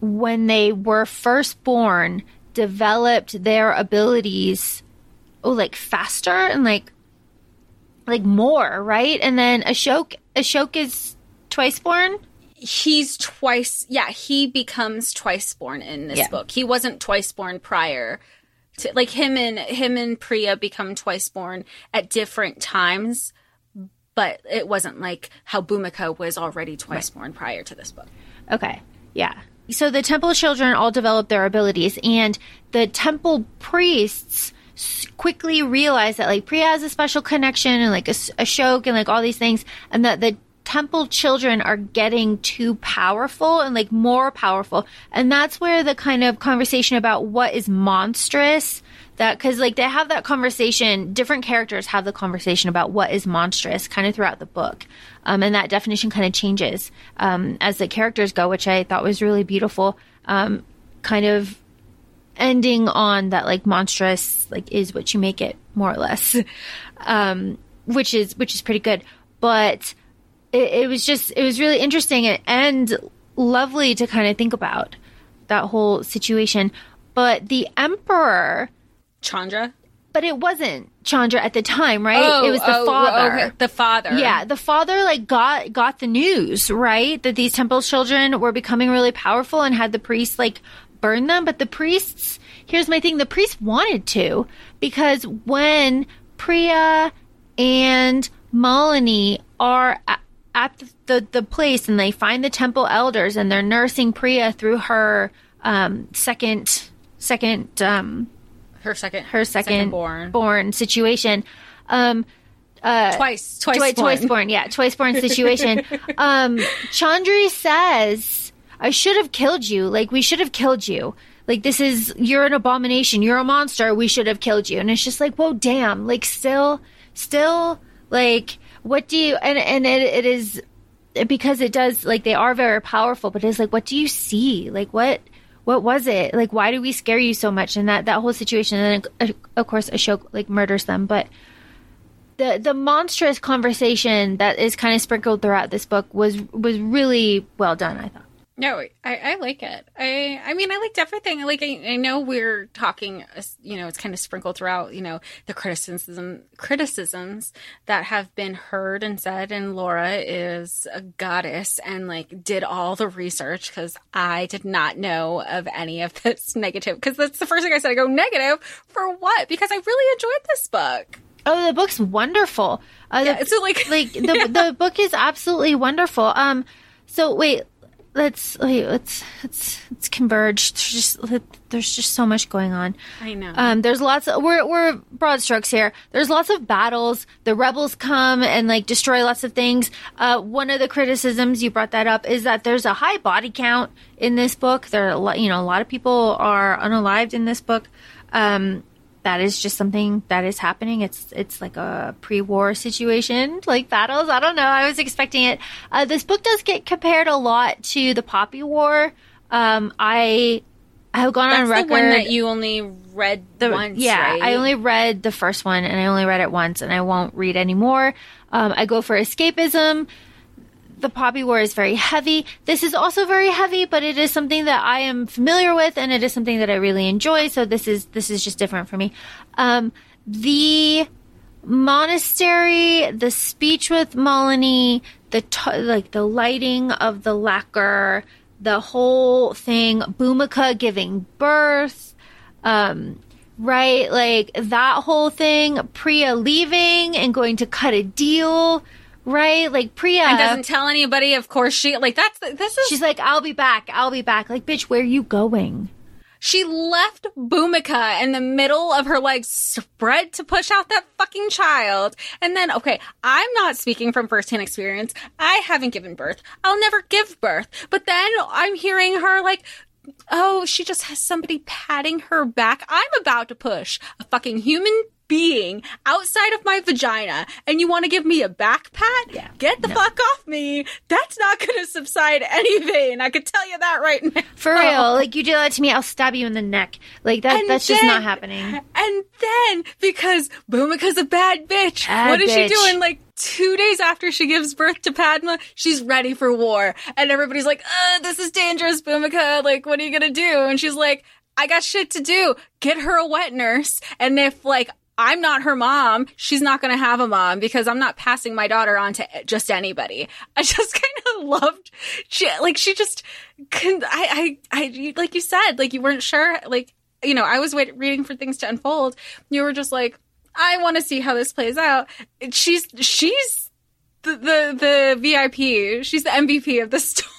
when they were first born, developed their abilities, oh, like faster and like, like more, right? And then Ashok, Ashok is twice born. he's twice yeah he becomes twice born in this Yeah. book he wasn't twice born prior to like him and him and priya become twice born at different times but it wasn't like how Bhumika was already twice born prior to this book Okay. Yeah. So the temple children all develop their abilities, and the temple priests quickly realize that like Priya has a special connection, and like a, a Ashok, and like all these things, and that the temple children are getting too powerful and like more powerful, and that's where the kind of conversation about what is monstrous that because like they have that conversation different characters have the conversation about what is monstrous kind of throughout the book. Um, and that definition kind of changes um, as the characters go which i thought was really beautiful. Um, kind of ending on that like monstrous like is what you make it more or less. Um, which is which is pretty good. But it, it was just it was really interesting and, and lovely to kind of think about that whole situation but the emperor chandra but it wasn't Chandra at the time, right? it was the oh, oh father. okay, the father Yeah, the father like got got the news, right? That these temple children were becoming really powerful and had the priests like burn them, but the priests, here's my thing, the priests wanted to because when Priya and Malini are at, the, the, the place and they find the temple elders and they're nursing Priya through her um, second second um, Her second, her second, born, born situation. Um, twice, twice, twice, born. twice born, yeah, twice born situation. um, Chandni says, "I should have killed you. Like we should have killed you. Like this is you're an abomination. You're a monster. We should have killed you." And it's just like, whoa, damn. Like still, still, like what do you? And and it, it is because it does like they are very powerful, but it's like, what do you see? Like what? What was it? Like, why do we scare you so much? And that, that whole situation, and then, uh, of course, Ashok, like, murders them. But, the the monstrous conversation that is kind of sprinkled throughout this book was was really well done. I thought. No, I, I like it. I I mean, I liked everything. Like, I, I know we're talking, you know, it's kind of sprinkled throughout, you know, the criticism criticisms that have been heard and said. And Laura is a goddess and like did all the research because I did not know of any of this negative. Because that's the first thing I said. I go negative for what? Because I really enjoyed this book. Oh, the book's wonderful. Uh, Yeah, the, so like, like the the book is absolutely wonderful. Um, so wait, let's wait, let's let's let's converge. There's just there's just so much going on. I know. Um, there's lots of we're we're broad strokes here. There's lots of battles. The rebels come and like destroy lots of things. Uh, one of the criticisms you brought that up is that there's a high body count in this book. There are a lot, you know, a lot of people are unalived in this book. Um, that is just something that is happening. It's it's like a pre-war situation, like battles. I don't know. I was expecting it. Uh, this book does get compared a lot to the Poppy War. Um, I I have gone that's on record the one that you only read the- once, yeah, right? I only read the first one and I only read it once and I won't read anymore. Um, I go for escapism. The Poppy War is very heavy. This is also very heavy, but it is something that I am familiar with and it is something that I really enjoy. So this is this is just different for me. Um, the monastery, the speech with Malini, the t- like the lighting of the lacquer, the whole thing, Bhumika giving birth, um, right? Like that whole thing, Priya leaving and going to cut a deal, right? Like Priya and doesn't tell anybody. Of course, she like that's this is She's like, I'll be back. I'll be back. Like, bitch, where are you going? She left Bhumika in the middle of her legs spread to push out that fucking child. And then, okay, I'm not speaking from firsthand experience. I haven't given birth. I'll never give birth. But then I'm hearing her like, oh, she just has somebody patting her back. I'm about to push a fucking human being outside of my vagina and you want to give me a back pat? Yeah. Get the No. fuck off me. That's not going to subside any vein. I could tell you that right now. For real. Like, you do that to me, I'll stab you in the neck. Like, that, And that's just not happening. And then, because Bhumika's a bad bitch, Bad what is bitch. she doing? Like two days after she gives birth to Padma, she's ready for war. And everybody's like, uh, this is dangerous, Bhumika. Like, what are you gonna do? And she's like, I got shit to do. Get her a wet nurse. And if like, I'm not her mom. She's not going to have a mom because I'm not passing my daughter on to just anybody. I just kind of loved she like she just I I I like you said like you weren't sure like you know I was wait, reading for things to unfold. You were just like I want to see how this plays out. She's she's the the, the VIP. She's the MVP of the story.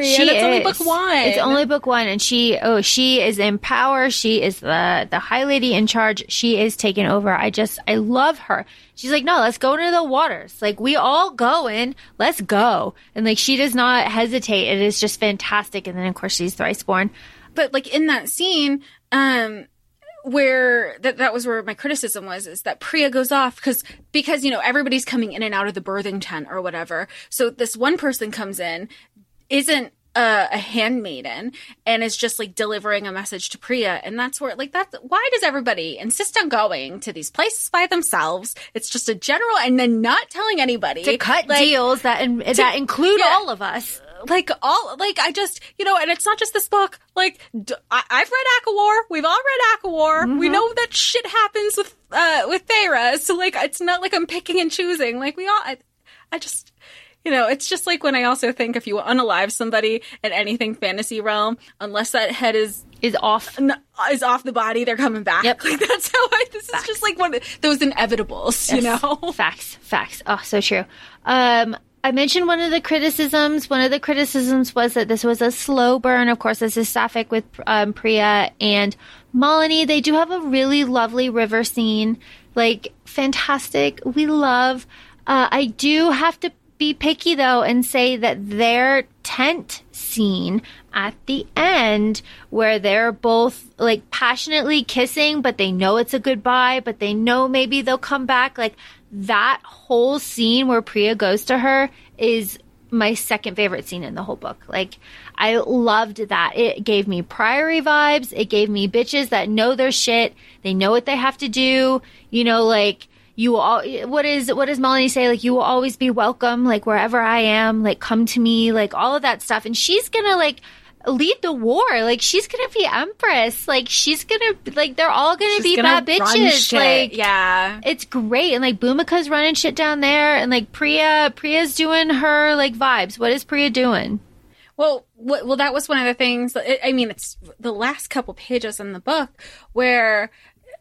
She and it's only book one. It's only book one, and she oh she is in power. She is the the high lady in charge. She is taking over. I just I love her. She's like, no, let's go into the waters. Like we all going, let's go. And like she does not hesitate. It is just fantastic. And then of course she's thrice born. but like in that scene um where that that was where my criticism was is that Priya goes off because because you know everybody's coming in and out of the birthing tent or whatever so this one person comes in isn't a, a handmaiden and is just like delivering a message to Priya and that's where like that's why does everybody insist on going to these places by themselves it's just a general and then not telling anybody To cut Like, deals that in, that include yeah. all of us. like all like I just you know, and it's not just this book. Like d- I, have read ACOWAR. We've all read ACOWAR. We know that shit happens with uh with Thera. So like, it's not like I'm picking and choosing. Like we all, I, I just you know, it's just like when I also think if you unalive somebody in anything fantasy realm, unless that head is Is off. n- is off the body, they're coming back. Yep. Like that's how I. This is just like one of those inevitables, you know. Facts, facts. Oh, so true. Um, I mentioned one of the criticisms. One of the criticisms was that this was a slow burn. Of course, this is Sapphic with um, Priya and Malini. They do have a really lovely river scene, like fantastic. We love. Uh, I do have to be picky though and say that their tent scene at the end where they're both like passionately kissing but they know it's a goodbye but they know maybe they'll come back like that whole scene where Priya goes to her is my second favorite scene in the whole book. Like, I loved that. It gave me priory vibes. It gave me bitches that know their shit. They know what they have to do. You know, like, you will all, what is, what does Molly say? Like, you will always be welcome, like, wherever I am, like, come to me, like, all of that stuff. And she's gonna, like, lead the war. Like, she's gonna be empress. Like, she's gonna, like, they're all gonna She's be bad bitches. Like, yeah, it's great and like Bhumika's running shit down there and like Priya Priya's doing her like vibes. What is Priya doing? Well, well, that was one of the things. I mean, it's the last couple pages in the book where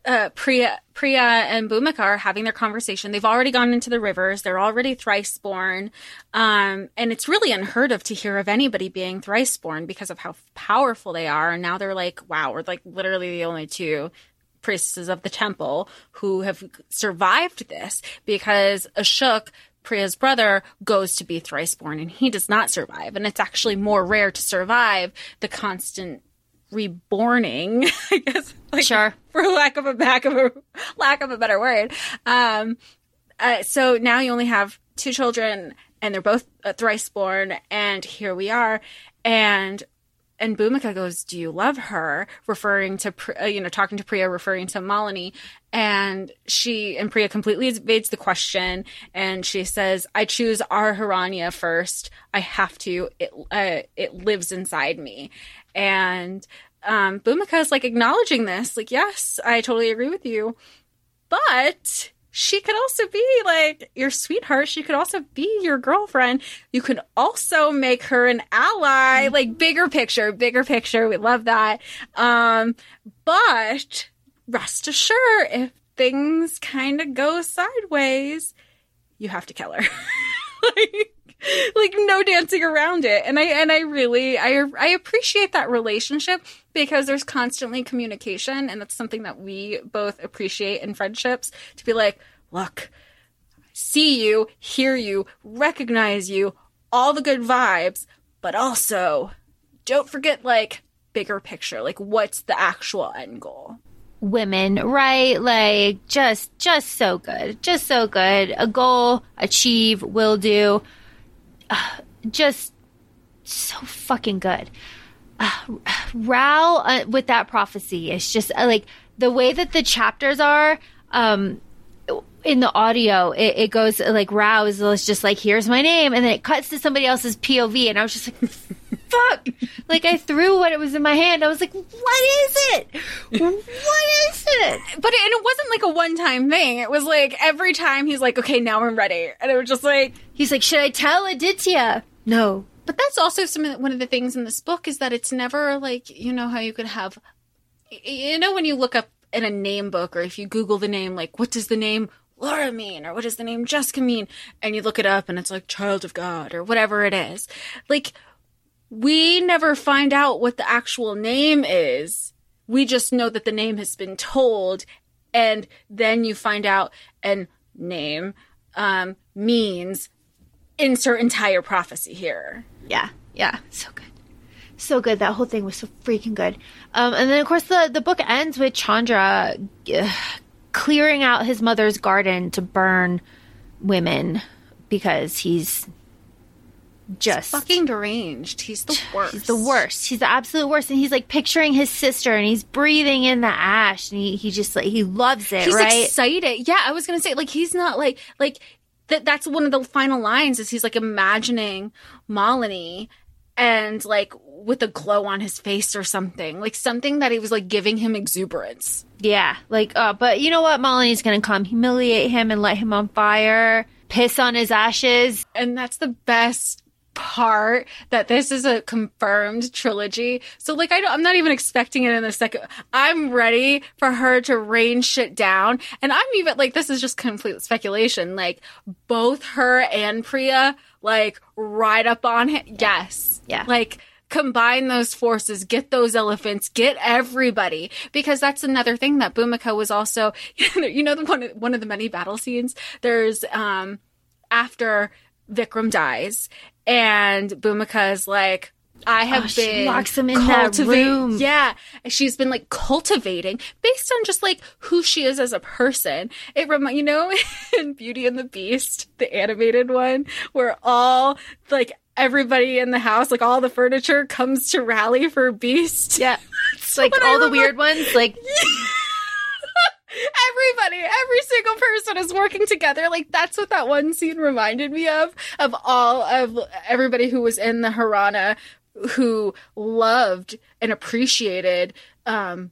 uh, Priya, Priya and Bhumika are having their conversation. They've already gone into the rivers. They're already thrice born, um, and it's really unheard of to hear of anybody being thrice born because of how powerful they are. And now they're like, wow, we're like literally the only two priestesses of the temple who have survived this because Ashok, Priya's brother, goes to be thrice born and he does not survive. And it's actually more rare to survive the constant reborning, I guess. Like, Sure. For lack of a back of a lack of a better word. Um, uh, so now you only have two children and they're both uh, thrice born and here we are and and Bhumika goes, "Do you love her?" Referring to uh, you know talking to Priya, referring to Malini, and she and Priya completely evades the question, and she says, "I choose Ahiranya first. I have to. It uh, it lives inside me," and um, is like acknowledging this, like, "Yes, I totally agree with you," but she could also be like your sweetheart. She could also be your girlfriend. You could also make her an ally, like bigger picture, bigger picture. We love that. Um, but rest assured, if things kind of go sideways, you have to kill her. like, like no dancing around it. And I and I really I I appreciate that relationship because there's constantly communication and that's something that we both appreciate in friendships to be like, look, see you, hear you, recognize you, all the good vibes, but also don't forget like bigger picture, like what's the actual end goal. Women, right? Like just just so good. Just so good. A goal, achieve, will do. Uh, just so fucking good. Uh, uh, with that prophecy is just uh, like the way that the chapters are. Um, in the audio, it, it goes like Rao is just like, "Here's my name," and then it cuts to somebody else's POV, and I was just like, "Fuck!" Like I threw what it was in my hand. I was like, "What is it? What is it?" But it, and it wasn't like a one time thing. It was like every time he's like, okay, now I'm ready. And it was just like, He's like, "Should I tell Aditya?" No. but that's also some of the, one of the things in this book is that it's never like, you know, how you could have, you know, when you look up in a name book or if you Google the name, like, what does the name Laura mean? Or what does the name Jessica mean? And you look it up and it's like child of God or whatever it is. Like, we never find out what the actual name is. We just know that the name has been told, and then you find out and name um, means insert entire prophecy here. Yeah, yeah, so good, so good. That whole thing was so freaking good. Um, and then of course the the book ends with Chandra uh, clearing out his mother's garden to burn women because he's just Fucking deranged. He's the worst. He's the worst. He's the absolute worst. And he's like picturing his sister and he's breathing in the ash and he, he just like, he loves it, He's right? excited. Yeah, I was gonna say like he's not like like that. That's one of the final lines is he's like imagining Malini and like with a glow on his face or something like something that he was like giving him exuberance. yeah. Like, uh, but you know what? Going to come humiliate him and light him on fire. piss on his ashes. And that's the best part that this is a confirmed trilogy. So like I don't, I'm not even expecting it in the second. I'm ready for her to rain shit down. And I'm even like this is just complete speculation. Like both her and Priya like right up on him. Yes. Yeah. Like combine those forces, get those elephants, get everybody. Because that's another thing that Bhumika was also, you know, the one, one of the many battle scenes. There's, um, after Vikram dies and Bhumika is like, I have Oh, been locks him in that room. Yeah, she's been like cultivating based on just like who she is as a person. It remind you know in Beauty and the Beast, the animated one, where all like everybody in the house, like all the furniture, comes to rally for Beast. Yeah. It's like I all the remember. weird ones, like Everybody, every single person is working together. Like that's what that one scene reminded me of. Of all of everybody who was in the Hirana, who loved and appreciated um,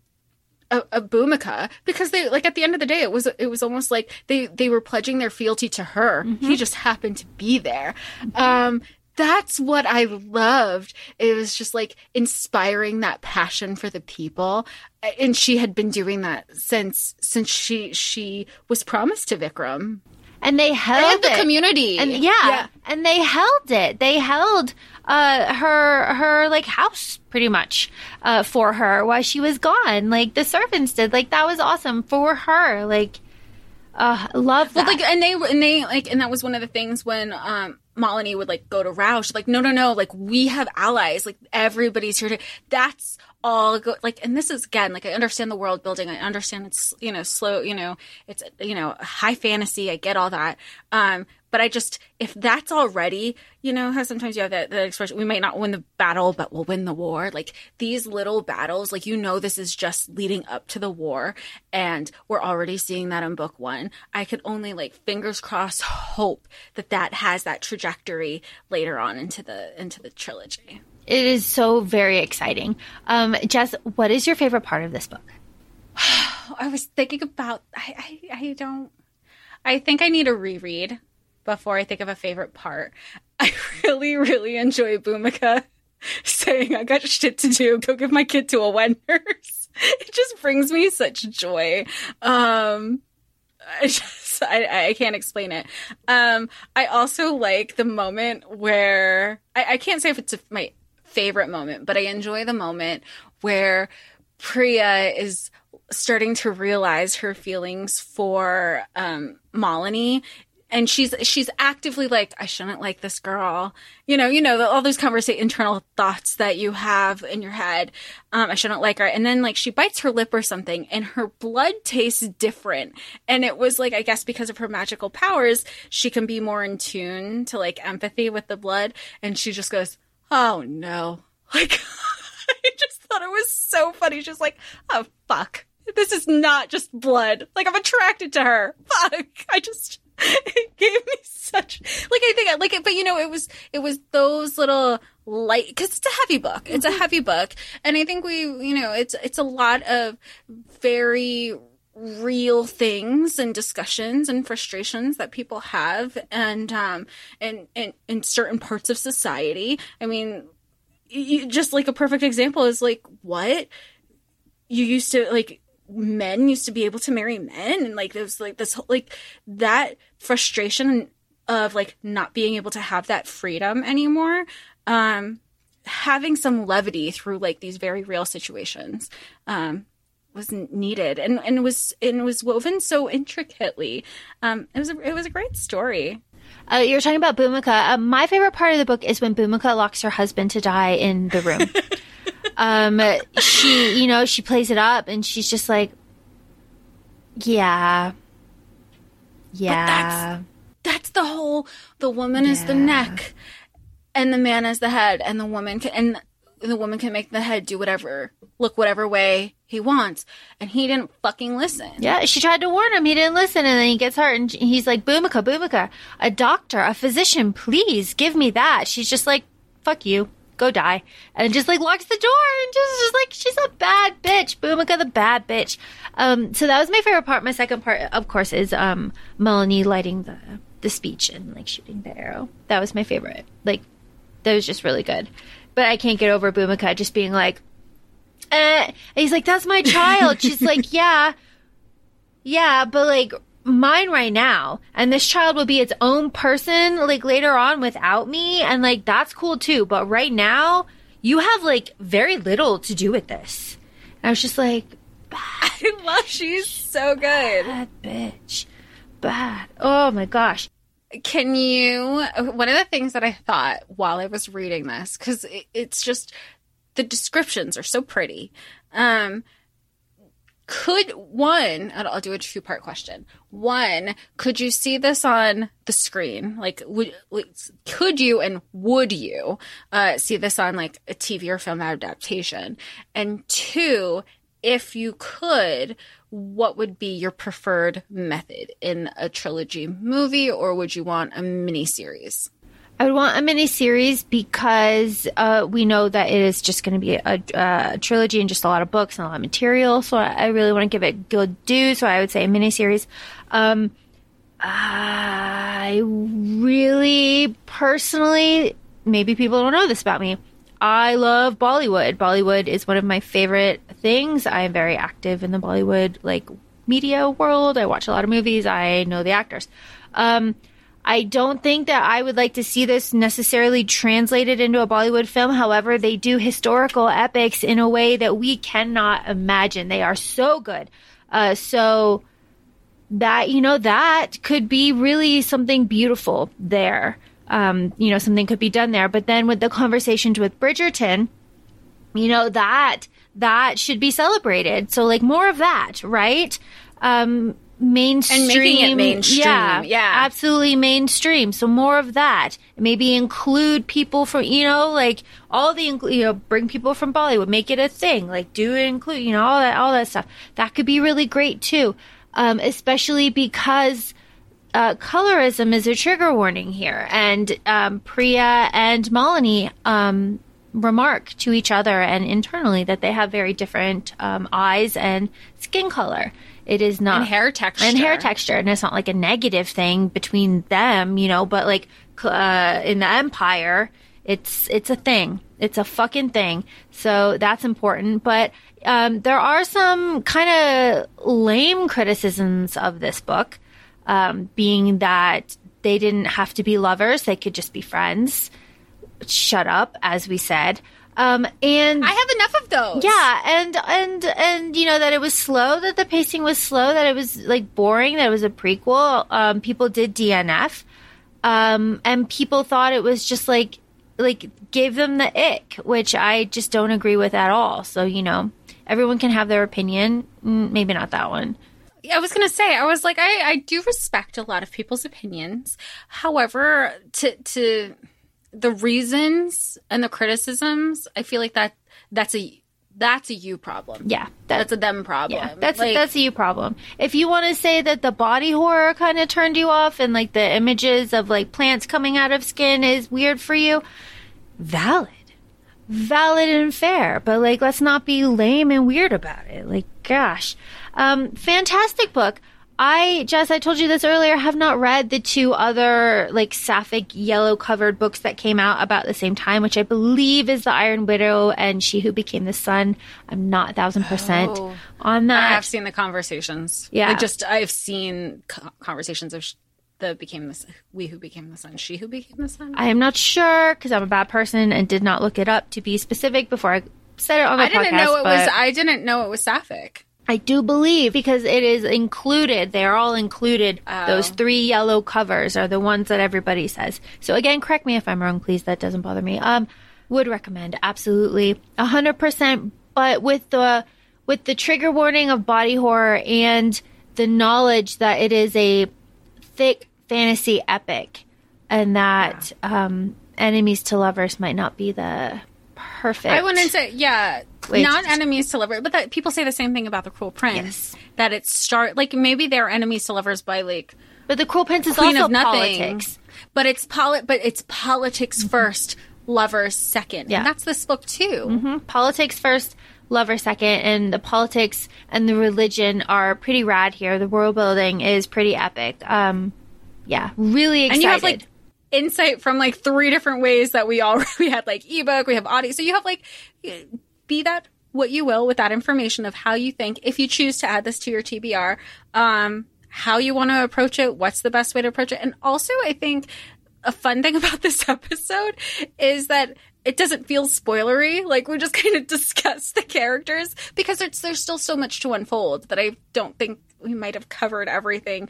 a, a Bhumika because they like at the end of the day it was it was almost like they they were pledging their fealty to her. He just happened to be there. Um, that's what I loved. It was just like inspiring that passion for the people, and she had been doing that since since she she was promised to Vikram and they held and the it. community. And yeah, and they held it. They held uh her her like house pretty much uh for her while she was gone. Like the servants did. Like that was awesome for her. Like uh love that. Well, like, and they and they like, and that was one of the things when um Malini would like go to. She's like, no, no, no, like we have allies. Like everybody's here to. That's all. Go like, and this is again like I understand the world building. I understand it's you know slow. You know it's you know high fantasy. I get all that. Um, but I just if that's already you know how sometimes you have that, that expression we might not win the battle but we'll win the war like these little battles like you know this is just leading up to the war and we're already seeing that in book one I could only like fingers crossed hope that that has that trajectory later on into the into the trilogy it is so very exciting. Um Jess, what is your favorite part of this book? I was thinking about I, I I don't I think I need a reread before I think of a favorite part. I really, really enjoy Bhumika saying I got shit to do, go give my kid to a wet nurse. It just brings me such joy. Um I just I, I can't explain it. Um I also like the moment where I, I can't say if it's a, my favorite moment, but I enjoy the moment where Priya is starting to realize her feelings for um Malini and she's she's actively like I shouldn't like this girl. You know, you know all those conversa- internal thoughts that you have in your head. Um, I shouldn't like her, and then like she bites her lip or something, and her blood tastes different. And it was like I guess because of her magical powers, she can be more in tune to like empathy with the blood, and she just goes, "Oh no!" Like I just thought it was so funny. She's like, "Oh fuck." This is not just blood. Like I'm attracted to her. Fuck. I just it gave me such like I think I like it, but you know it was it was those little light because it's a heavy book. It's a heavy book, and I think we you know it's it's a lot of very real things and discussions and frustrations that people have and um and in, in certain parts of society. I mean, you, just like a perfect example is like what you used to like men used to be able to marry men and like there's like this whole- like that frustration of like not being able to have that freedom anymore um having some levity through like these very real situations um was needed and and was and was woven so intricately um it was a, it was a great story Uh, you're talking about Bhumika. Uh, my favorite part of the book is when Bhumika locks her husband to die in the room. um, she, you know, she plays it up and she's just like, yeah, yeah. that's the whole the woman is the neck and the man is the head and the woman can and the woman can make the head do whatever look whatever way he wants and he didn't fucking listen Yeah, she tried to warn him. He didn't listen, and then he gets hurt, and he's like, "Bhumika, Bhumika, a doctor, a physician, please give me that." She's just like, "Fuck you, go die," and just like locks the door, and just, just like she's a bad bitch, Bhumika, the bad bitch. Um, so that was my favorite part. My second part, of course, is um Malini lighting the the speech and like shooting the arrow. That was my favorite. Like that was just really good. But I can't get over Bhumika just being like, eh. He's like, that's my child. She's like, yeah, yeah, but like mine right now and this child will be its own person like later on without me and like that's cool too but right now you have like very little to do with this and i was just like I love she's so good. bad bitch bad oh my gosh Can you? One of the things that I thought while I was reading this, because it, it's just the descriptions are so pretty. Um, could one? I'll do a two part question. One, could you see this on the screen? Like, would could you and would you uh, see this on like a TV or film adaptation? And two, if you could, what would be your preferred method in a trilogy movie, or would you want a miniseries? I would want a mini series because uh, we know that it is just going to be a, a trilogy and just a lot of books and a lot of material. So I, I really want to give it good due. So I would say a mini series. Um, I really personally, maybe people don't know this about me. I love Bollywood. Bollywood is one of my favorite things. I am very active in the Bollywood like media world. I watch a lot of movies. I know the actors. Um, I don't think that I would like to see this necessarily translated into a Bollywood film. However, they do historical epics in a way that we cannot imagine. They are so good. Uh, so that, you know, that could be really something beautiful there. Um, you know, something could be done there. But then with the conversations with Bridgerton, you know, that, that should be celebrated. So like more of that, right? Um, mainstream And making it mainstream, Yeah, yeah. absolutely mainstream. So more of that. Maybe include people from you know like all the you know bring people from Bollywood, make it a thing. Like do it include you know all that all that stuff. That could be really great too, um, especially because. Uh, colorism is a trigger warning here, and um, Priya and Malini um, remark to each other and internally that they have very different um, eyes and skin color. It is not And hair texture. and hair texture, and it's not like a negative thing between them, you know. But like uh, in the Empire, it's it's a thing. It's a fucking thing. So that's important. But um, there are some kind of lame criticisms of this book, um, being that they didn't have to be lovers; they could just be friends. Shut up, as we said. Um, and I have enough of those. yeah, and and and you know that it was slow, that the pacing was slow, that it was like boring, that it was a prequel. Um, people did DNF, um, and people thought it was just like like gave them the ick, which I just don't agree with at all. So you know, everyone can have their opinion. Mm, Maybe not that one. I was gonna say, I was like, I, I do respect a lot of people's opinions. However, to to the reasons and the criticisms, I feel like that that's a that's a you problem. Yeah, That's a them problem. Yeah, that's Like, that's a you problem. If you want to say that the body horror kind of turned you off and like the images of like plants coming out of skin is weird for you, valid. Valid and fair, but like let's not be lame and weird about it. Like gosh. Um fantastic book. I Jess, I told you this earlier, have not read the two other like sapphic yellow covered books that came out about the same time, which I believe is The Iron Widow and She Who Became the Sun. I'm not a thousand percent Oh. on that. I've seen the conversations. Yeah. Like just I've seen co- conversations of sh- the became the we who became the sun, she who became the sun. I am not sure because I'm a bad person and did not look it up to be specific before I said it on the podcast. I didn't podcast. know it was. I didn't know it was sapphic. I do believe because it is included. They are all included. Oh. Those three yellow covers are the ones that everybody says. So again, correct me if I'm wrong, please. That doesn't bother me. Um, would recommend absolutely a hundred percent. But with the with the trigger warning of body horror and the knowledge that it is a thick fantasy epic, and that um, enemies to lovers might not be the perfect. I wouldn't say, yeah, Not enemies to lovers, but that people say the same thing about the Cruel Prince. Yes. That it start like maybe they're enemies to lovers by like But the Cruel Prince is Queen also of Nothing, politics. but it's poli- but it's politics first, lovers second. Yeah. and that's this book too. Mhm. Politics first, lover second, and the politics and the religion are pretty rad here. The world building is pretty epic. Um, yeah, really excited. And you have like insight from like three different ways that we all we had like ebook, we have audio. So you have like be that what you will with that information of how you think if you choose to add this to your TBR, um, how you want to approach it, what's the best way to approach it. And also I think a fun thing about this episode is that it doesn't feel spoilery. Like we just kind of discuss the characters because it's, there's still so much to unfold that I don't think we might have covered everything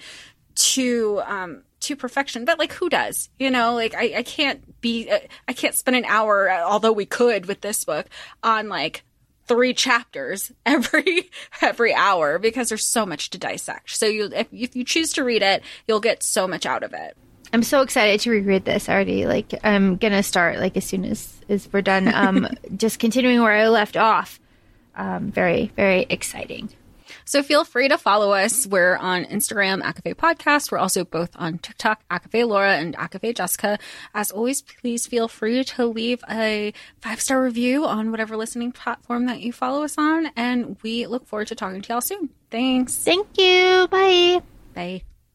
to um, to perfection. But like, who does? You know, like I, I can't be uh, I can't spend an hour, although we could with this book, on like three chapters every every hour because there's so much to dissect. So you if, if you choose to read it, you'll get so much out of it. I'm so excited to reread this already. Like I'm gonna start like as soon as as we're done. Um, just continuing where I left off. Um, very very exciting. So feel free to follow us. We're on Instagram, ACOFAE Podcast. We're also both on TikTok, ACOFAE Laura and ACOFAE Jessica. As always, please feel free to leave a five star review on whatever listening platform that you follow us on. And we look forward to talking to y'all soon. Thanks. Thank you. Bye. Bye.